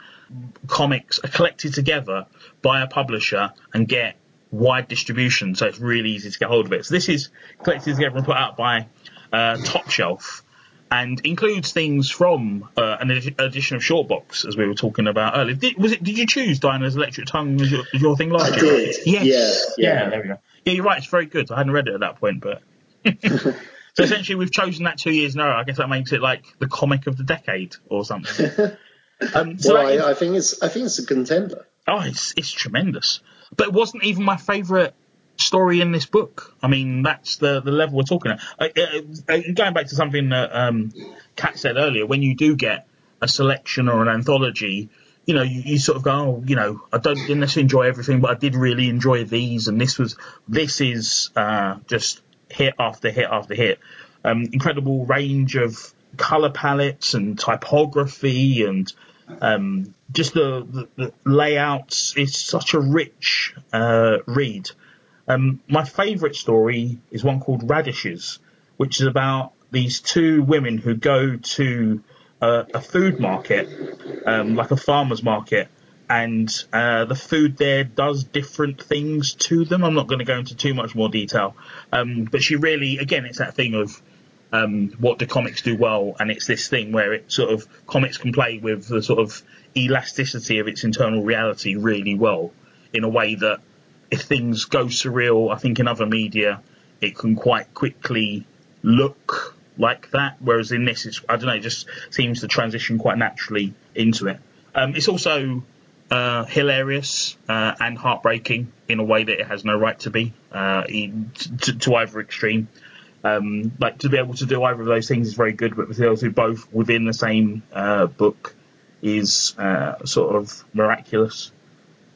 comics are collected together by a publisher and get wide distribution so it's really easy to get hold of it. So this is collected together and put out by uh, Top Shelf and includes things from uh, an edi- edition of Shortbox as we were talking about earlier. Did, was it? Did you choose Diana's Electric Tongue as your, as your thing last I year? did. Yes. Yeah, yeah. There we go. Yeah, you're right. It's very good. I hadn't read it at that point, but so essentially we've chosen that two years in a row. I guess that makes it like the comic of the decade or something. um, so well, is- I, I think it's I think it's a contender. Oh, it's it's tremendous. But it wasn't even my favourite story in this book. I mean, that's the the level we're talking at. Going back to something that um, Kat said earlier, when you do get a selection or an anthology, you know, you, you sort of go, oh, you know, I don't didn't necessarily enjoy everything, but I did really enjoy these, and this was this is uh, just hit after hit after hit. Um, incredible range of color palettes and typography and um, just the, the, the layouts. It's such a rich uh, read. Um, my favourite story is one called Radishes, which is about these two women who go to a, a food market, um, like a farmer's market, and uh, the food there does different things to them. I'm not going to go into too much more detail, um, but she really, again, it's that thing of um, what do comics do well, and it's this thing where it sort of comics can play with the sort of elasticity of its internal reality really well, in a way that if things go surreal, I think in other media it can quite quickly look like that. Whereas in this, it's, I don't know, it just seems to transition quite naturally into it. Um, it's also uh, hilarious uh, and heartbreaking in a way that it has no right to be, uh, in, to, to either extreme. Um, like to be able to do either of those things is very good, but to be able to do both within the same uh, book is uh, sort of miraculous.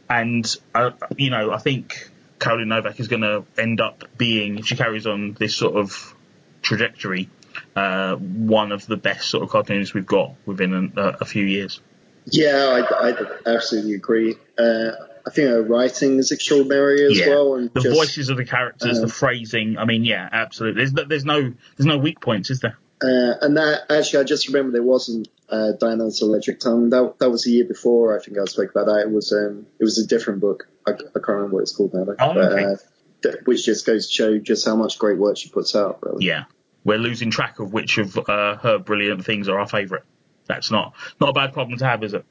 And uh, you know, I think Caroline Novak is going to end up being, if she carries on this sort of trajectory, uh, one of the best sort of cartoonists we've got within a, a few years. Yeah, I, I absolutely agree. Uh, I think her writing is extraordinary as yeah. well, and the just, voices of the characters, the um, phrasing. I mean, yeah, absolutely. There's no, there's no there's no weak points, is there? Uh, and that actually, I just remember there wasn't uh, Diana's Electric Tongue. That that was a year before. I think I spoke about that. It was um, it was a different book. I, I can't remember what it's called now. though. Oh, but, okay. uh, th- which just goes to show just how much great work she puts out. Really. Yeah, we're losing track of which of uh, her brilliant things are our favourite. That's not not a bad problem to have, is it?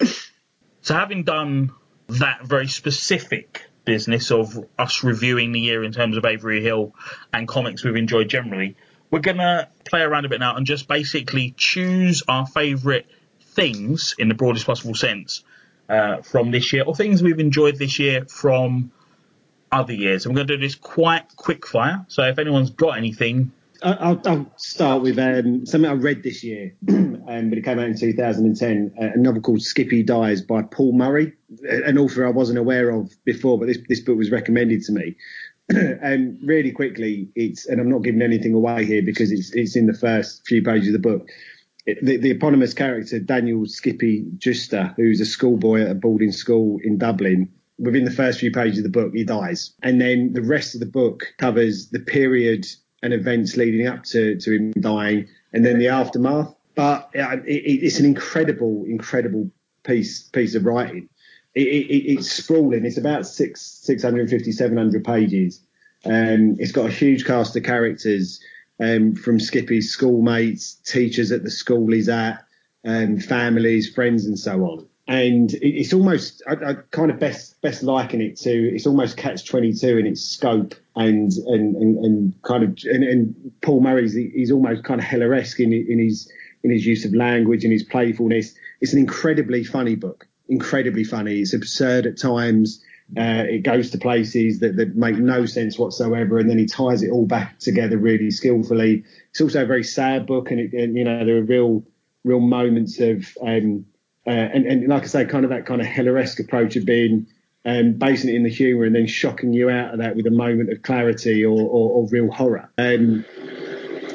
so, having done that very specific business of us reviewing the year in terms of Avery Hill and comics we've enjoyed generally, we're gonna play around a bit now and just basically choose our favourite things in the broadest possible sense uh, from this year, or things we've enjoyed this year from other years. We're going to do this quite quick fire. So if anyone's got anything, I'll, I'll start with um, something I read this year, um, but it came out in 2010. uh, A novel called Skippy Dies by Paul Murray, an author I wasn't aware of before, but this, this book was recommended to me. and really quickly, it's and I'm not giving anything away here because it's it's in the first few pages of the book. It, the, the eponymous character Daniel Skippy Juster, who's a schoolboy at a boarding school in Dublin, within the first few pages of the book, he dies, and then the rest of the book covers the period and events leading up to, to him dying, and then the aftermath. But it, it, it's an incredible, incredible piece piece of writing. It, it, it's sprawling. It's about six 650, 700 pages. Um, it's got a huge cast of characters um, from Skippy's schoolmates, teachers at the school he's at, um, families, friends, and so on. And it's almost I, I kind of best best liken it to it's almost Catch Twenty Two in its scope and and and, and kind of and, and Paul Murray's he's almost kind of Heller-esque in in his in his use of language and his playfulness. It's an incredibly funny book, incredibly funny. It's absurd at times. Uh, it goes to places that, that make no sense whatsoever, and then he ties it all back together really skillfully. It's also a very sad book, and, it, and you know there are real, real moments of, um, uh, and, and like I say, kind of that kind of Heller-esque approach of being um, basing it in the humour and then shocking you out of that with a moment of clarity or, or, or real horror. Um,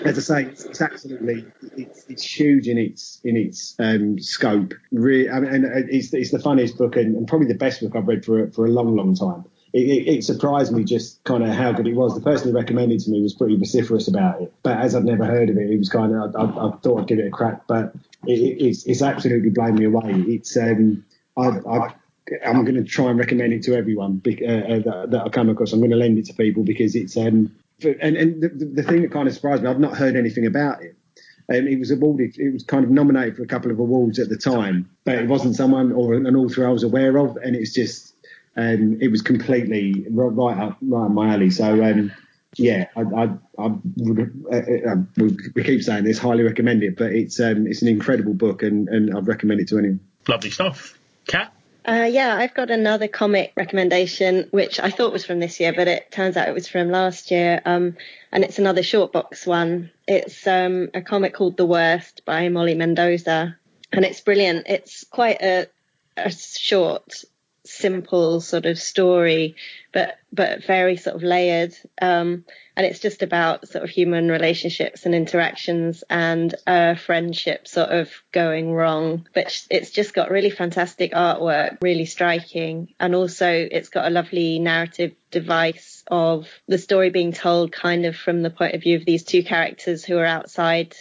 as I say, it's, it's absolutely it's, it's huge in its in its um, scope. Really, I mean, and it's, it's the funniest book and, and probably the best book I've read for for a long, long time. It, it, surprised me just kind of how good it was. The person who recommended it to me was pretty vociferous about it, but as I'd never heard of it, it was kind of I, I, I thought I'd give it a crack, but it, it, it's it's absolutely blown me away. It's um I, I I'm going to try and recommend it to everyone uh, uh, that, that I come across. I'm going to lend it to people because it's um and and the, the thing that kind of surprised me, I've not heard anything about it. Um, it was awarded, it was kind of nominated for a couple of awards at the time, but it wasn't someone or an author I was aware of, and it's just um, it was completely right, right up right up my alley. So um, yeah, I, I, I would, uh, uh, we we keep saying this, highly recommend it, but it's um, it's an incredible book, and, and I'd recommend it to anyone. lovely stuff. Kat. Uh, yeah, I've got another comic recommendation, which I thought was from this year, but it turns out it was from last year. Um, and it's another Shortbox one. It's um, a comic called The Worst by Molly Mendoza, and it's brilliant. It's quite a, a short, simple sort of story, but but very sort of layered. Um, and it's just about sort of human relationships and interactions and a friendship sort of going wrong. But it's just got really fantastic artwork, really striking, and also it's got a lovely narrative device of the story being told kind of from the point of view of these two characters who are outside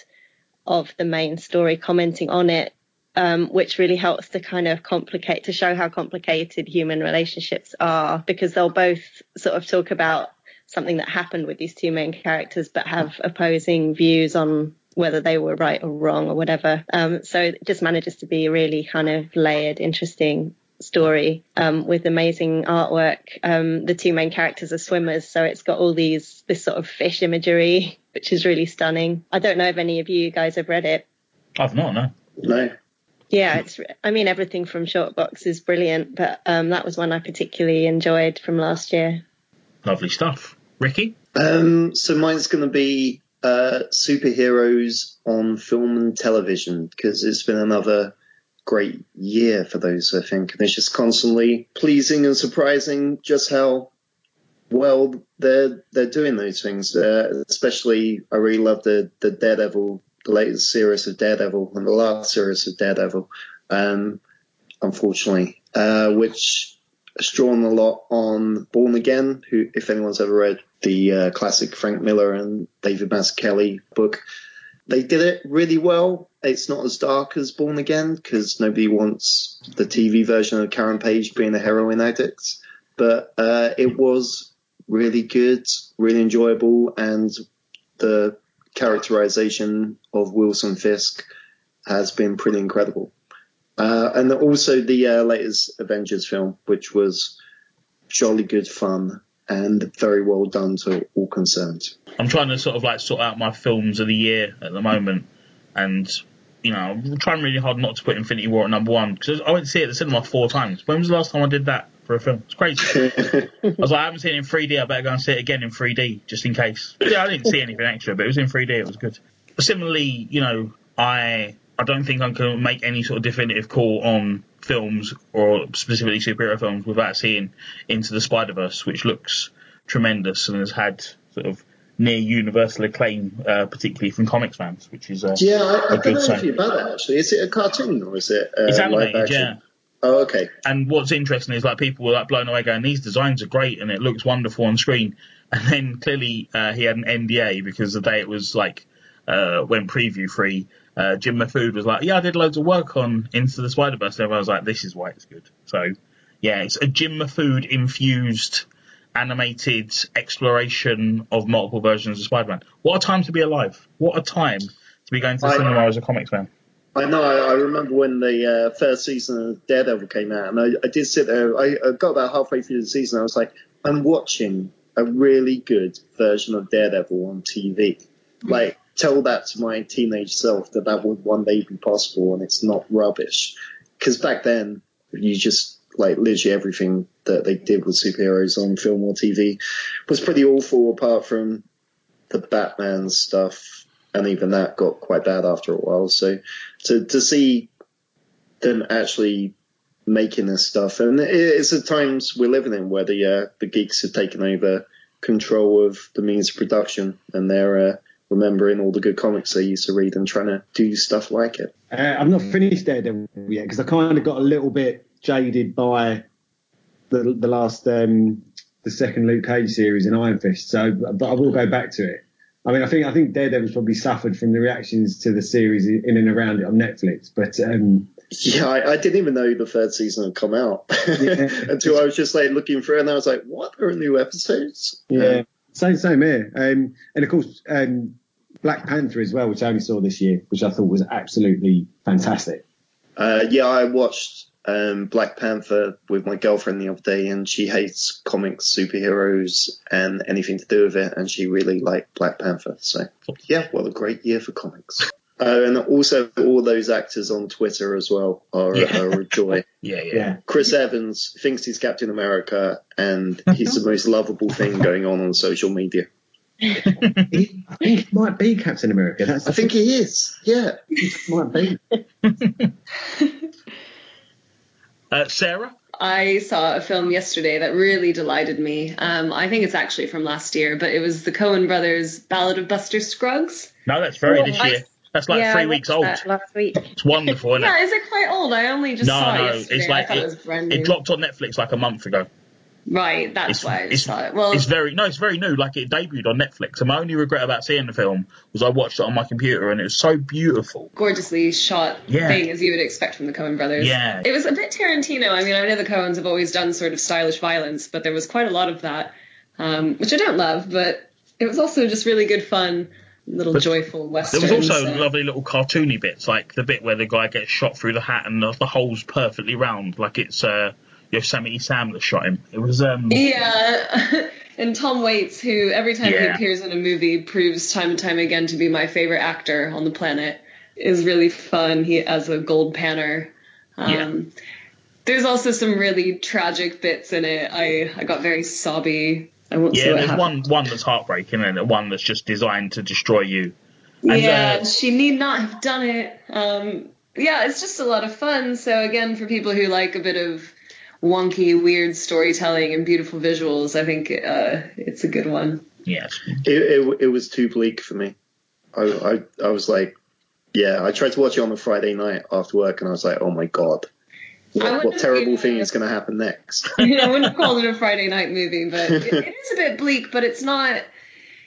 of the main story commenting on it um, which really helps to kind of complicate to show how complicated human relationships are because they'll both sort of talk about something that happened with these two main characters but have opposing views on whether they were right or wrong or whatever um, so it just manages to be a really kind of layered interesting story um, with amazing artwork um, the two main characters are swimmers so it's got all these this sort of fish imagery which is really stunning i don't know if any of you guys have read it I've not no. No. Yeah, it's. I mean, everything from Shortbox is brilliant, but um, that was one I particularly enjoyed from last year. Lovely stuff. Ricky, Um, so mine's going to be uh, superheroes on film and television because it's been another great year for those. I think and it's just constantly pleasing and surprising just how well they're they're doing those things. Uh, especially, I really love the the Daredevil, the latest series of Daredevil and the last series of Daredevil. um, unfortunately, uh, which has drawn a lot on Born Again, who, if anyone's ever read the uh, classic Frank Miller and David Mazzucchelli book, they did it really well. It's not as dark as Born Again because nobody wants the TV version of Karen Page being a heroin addict, but uh, it was really good, really enjoyable, and the characterization of Wilson Fisk has been pretty incredible. Uh, and also the uh, latest Avengers film, which was jolly good fun and very well done to all concerned. I'm trying to sort of like sort out my films of the year at the moment, and you know, I'm trying really hard not to put Infinity War at number one because I went to see it at the cinema four times. When was the last time I did that for a film? It's crazy. I was like, I haven't seen it in 3D. I better go and see it again in 3D just in case. Yeah, I didn't see anything extra, but it was in 3D. It was good. Similarly, you know, I I don't think I can make any sort of definitive call on films or specifically superhero films without seeing Into the Spider Verse, which looks tremendous and has had sort of near universal acclaim, uh, particularly from comics fans, which is uh, Yeah, I, don't good know anything about that actually. Is it a cartoon or is it uh, It's live animated, action? yeah. Oh, okay. And what's interesting is like people were like blown away, going, "These designs are great and it looks wonderful on screen." And then clearly uh, he had an NDA because the day it was like uh, went preview free. Uh, Jim Mahfood was like, "Yeah, I did loads of work on Into the Spider Verse." And everyone was like, "This is why it's good." So yeah, it's a Jim Mahfood infused animated exploration of multiple versions of Spider-Man. What a time to be alive! What a time to be going to the I- cinema as a comics fan. I know. I, I remember when the uh, first season of Daredevil came out, and I, I did sit there. I, I got about halfway through the season. I was like, I'm watching a really good version of Daredevil on TV. Like, tell that to my teenage self that that would one day be possible, and it's not rubbish. Because back then, you just like literally everything that they did with superheroes on film or TV was pretty awful, apart from the Batman stuff, and even that got quite bad after a while. So to to see them actually making this stuff, and it- it's the times we're living in where the uh, the geeks have taken over control of the means of production, and they're uh, remembering all the good comics they used to read and trying to do stuff like it. Uh, I've not finished Daredevil yet because I kind of got a little bit jaded by the the last um, the second Luke Cage series in Iron Fist. So, but I will go back to it. I mean, I think I think Daredevil's probably suffered from the reactions to the series in and around it on Netflix. But um, Yeah, I, I didn't even know the third season had come out Yeah. until I was just like looking through, and I was like, "What? There are new episodes?" yeah, same same here. Um, and of course, um, Black Panther as well, which I only saw this year, which I thought was absolutely fantastic. Uh, yeah, I watched um, Black Panther with my girlfriend the other day, and she hates comics, superheroes, and anything to do with it, and she really liked Black Panther. So, yeah, what a great year for comics. Uh, and also, all those actors on Twitter as well are, Yeah. are a joy. Yeah, yeah. Yeah, Chris Evans thinks he's Captain America, and he's the most lovable thing going on on social media. he, I think he might be Captain America. That's I think he is. Yeah. he might be. Uh, Sarah, I saw a film yesterday that really delighted me. Um, I think it's actually from last year, but it was the Coen Brothers Ballad of Buster Scruggs. no, that's very Oh, this I- year. That's like yeah, three I weeks old. last week. It's wonderful, isn't Yeah, it? is it quite old? I only just No, saw no, it yesterday. it's like it, it, it dropped on Netflix like a month ago. Right, that's It's, why it's, just. Well, it's very no, it's very new. Like it debuted on Netflix, and my only regret about seeing the film was I watched it on my computer, and it was so beautiful. gorgeously shot Yeah. thing as you would expect from the Coen brothers. Yeah. It was a bit Tarantino. I mean, I know the Coens have always done sort of stylish violence, but there was quite a lot of that, um, which I don't love, but it was also just really good fun, little But joyful western. There was also so- lovely little cartoony bits, like the bit where the guy gets shot through the hat and the, the hole's perfectly round, like it's uh, Yosemite Sam that shot him. It was um, Yeah, and Tom Waits, who every time he appears in a movie proves time and time again to be my favorite actor on the planet, is really fun. He as a gold panner. Um, Yeah. There's also some really tragic bits in it. I I got very sobby. I won't say yeah. There's happened. one one that's heartbreaking and one that's just designed to destroy you. And, yeah, uh, she need not have done it. Um, yeah, it's just a lot of fun. So again, for people who like a bit of wonky, weird storytelling and beautiful visuals, I think uh, it's a good one. Yeah, It, it, it was too bleak for me. I, I, I was like, Yeah, I tried to watch it on a Friday night after work, and I was like, oh my god, what, what terrible say thing is going to happen next? I wouldn't call it a Friday night movie, but it, it is a bit bleak. But it's not.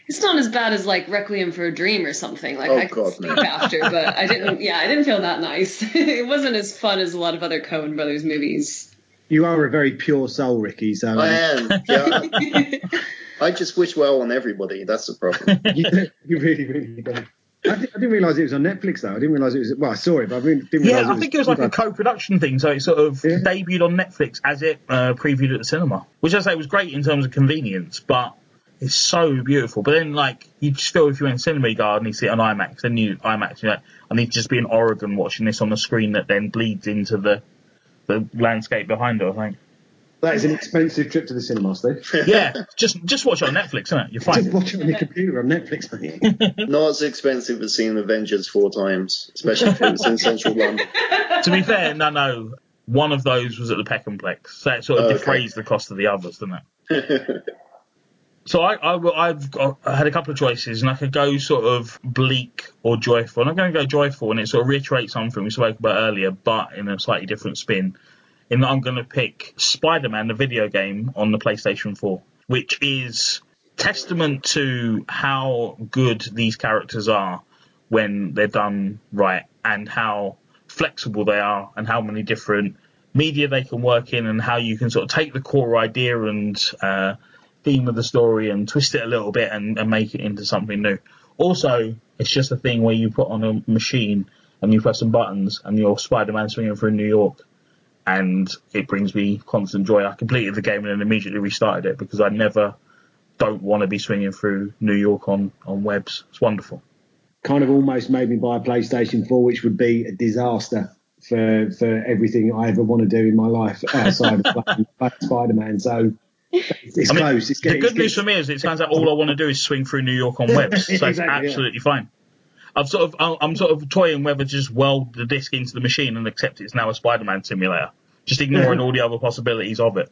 It's not as bad as like Requiem for a Dream or something. Like Oh, I could God, sleep no. after, but I didn't. Yeah, I didn't feel that nice. it wasn't as fun as a lot of other Coen Brothers movies. You are a very pure soul, Ricky. So I um, am. Yeah, I just wish well on everybody. That's the problem. you, you really, really do. I, di- I didn't realise it was on Netflix though. I didn't realise it was. Well, I saw it, but I really didn't realise Yeah, I think it was like a co-production thing, so it sort of Yeah. debuted on Netflix as it uh, previewed at the cinema, which I say was great in terms of convenience, but it's so beautiful. But then, like, you just feel if you went to cinema, garden, you go, I need see it on IMAX, then you IMAX, you're like, I need to just be in Oregon watching this on the screen that then bleeds into the the landscape behind it. I think. That is an expensive trip to the cinema, Steve. Yeah, just just watch it on Netflix, isn't it? You're fine. Just watch it on your computer on Netflix, mate. Not as expensive as seeing Avengers four times, especially if it was in central London. to be fair, no, no. One of those was at the Peckhamplex, so it sort of Okay. defrays the cost of the others, doesn't it? So I, I, have had a couple of choices, and I could go sort of bleak or joyful. And I'm going to go joyful, and it sort of reiterates something we spoke about earlier, but in a slightly different spin. In that I'm going to pick Spider-Man, the video game, on the PlayStation 4, which is testament to how good these characters are when they're done right, and how flexible they are, and how many different media they can work in, and how you can sort of take the core idea and uh, theme of the story and twist it a little bit and, and make it into something new. Also, it's just a thing where you put on a machine and you press some buttons and you're Spider-Man swinging through New York, and it brings me constant joy. I completed the game and then immediately restarted it because I never don't want to be swinging through New York on on webs. It's wonderful. kind of almost made me buy a PlayStation 4, which would be a disaster for for everything I ever want to do in my life outside of playing, playing Spider-Man. So it's I mean, close. It's the good it's news for me is it turns out all I want to do is swing through New York on webs, so it's Exactly, yeah. absolutely fine. I've sort of I'm- I'm sort of toying whether to just weld the disc into the machine and accept it's now a Spider-Man simulator, just ignoring all the other possibilities of it.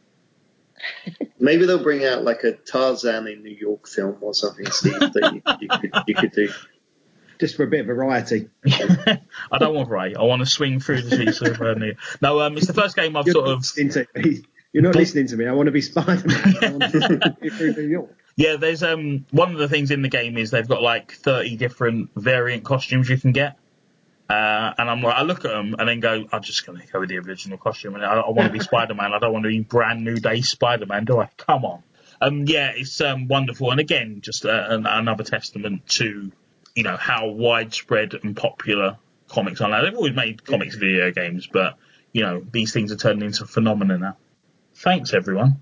Maybe they'll bring out like a Tarzan in New York film or something, Steve, that you, you, could, you could do. just for a bit of variety. I don't want Ray. I want to swing through the streets of uh, New York. No, um, it's the first game I've You're sort of listening to me. You're not listening to me. I want to be Spider-Man. I want to be through New York. Yeah, there's um one of the things in the game is they've got like 30 different variant costumes you can get. Uh, and I'm like, I look at them and then go, I'm just going to go with the original costume. And I, I want to be Spider Man. I don't want to be brand new day Spider Man, do I? Come on. Um, yeah, it's um, wonderful. And again, just uh, an, another testament to, you know, how widespread and popular comics are now. They've always made comics video games, but, you know, these things are turning into phenomena now. Thanks, everyone.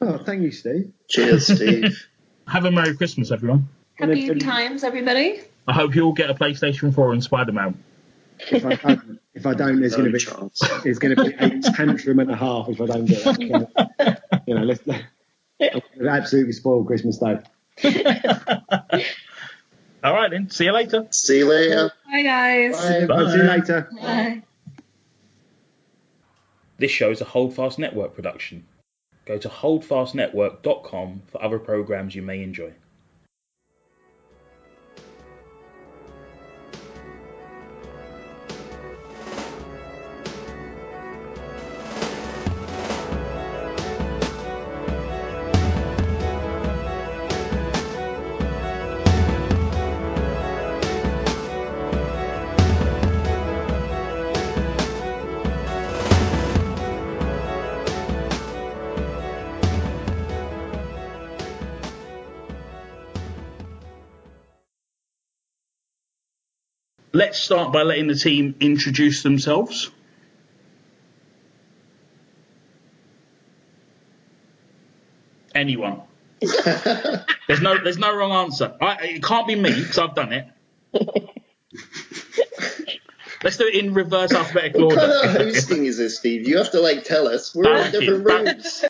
Oh, thank you, Steve. Cheers, Steve. Have a Merry Christmas, everyone. Happy times, everybody. I hope you all get a PlayStation 4 and Spider Man. If I don't, if I don't there's No going to be chance. it's going to be a tantrum and a half if I don't get that. So, you know, let's I'll absolutely spoil Christmas Day. All right, then. See you later. See you later. Bye, guys. Bye. I'll see you later. Bye. This show is a Holdfast Network production. Go to holdfastnetwork.com for other programs you may enjoy. Start by letting the team introduce themselves. Anyone. There's no, there's no wrong answer. I, it can't be me because I've done it. Let's do it in reverse alphabetical What order. kind of hosting is this, Steve? You have to like tell us. We're in Thank you. different rooms.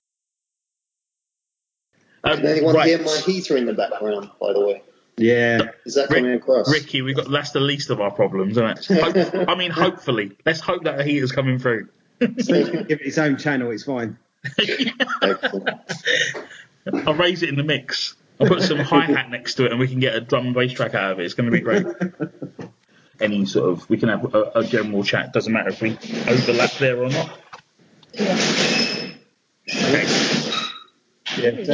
Um, Can anyone right. hear my heater in the background, by the way? Yeah. Is that Rick- coming across? Ricky, we got that's the least of our problems, isn't it? Hope, I mean, hopefully, let's hope that the heat is coming through. Steve can give it its own channel. It's fine. I'll raise it in the mix. I'll put some hi hat next to it, and we can get a drum and bass track out of it. It's going to be great. any sort of. We can have a, a general chat. Doesn't matter if we overlap there or not. Okay. Yeah,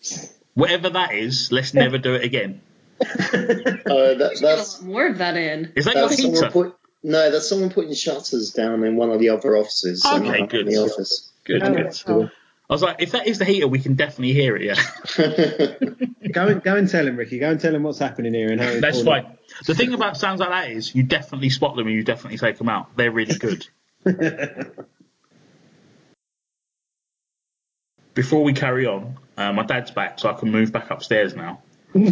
so- Whatever that is, let's never do it again. Uh, that, that's lot more of that in. Is that your that's someone heater? put, no, that's someone putting shutters down in one of the other offices. Okay, good. In the office. Good, Oh, good. oh. I was like, if that is the heater, we can definitely hear it. Yeah, go and go and tell him, Ricky. Go and tell him what's happening here and how that's important- fine. The thing about sounds like that is you definitely spot them and you definitely take them out. They're really good. Before we carry on, uh, my dad's back, so I can move back upstairs now. Um,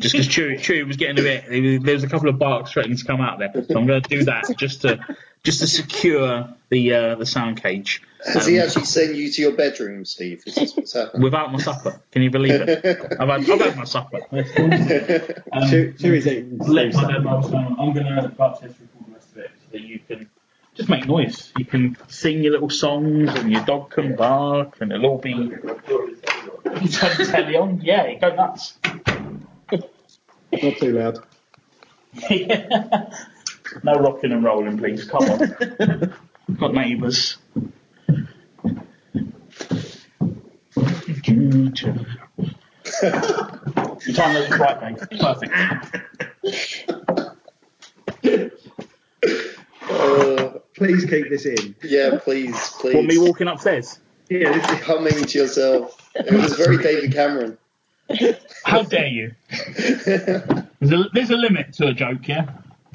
just because Chewy, Chewy was getting a bit, there was a couple of barks threatening to come out there, so I'm going to do that just to just to secure the uh, the sound cage. Has he Um, actually sent you to your bedroom, Steve? Is this what's happened? without my supper. Can you believe it? I've had, I've had my supper. Um, Chewy's eating let my dad know, I'm going to go upstairs to record the rest of it so that you can just make noise. You can sing your little songs and your dog can bark and it'll all be. You turn the telly on, yeah, go nuts. Not too loud. no rocking and rolling, please. Come on. Got neighbours. You time those right, mate. Perfect. Uh, Please keep this in. yeah, please, please. Want me walking upstairs? Yeah, this is- Humming to yourself. It was very David Cameron. How dare you? There's a, there's a limit to a joke, yeah?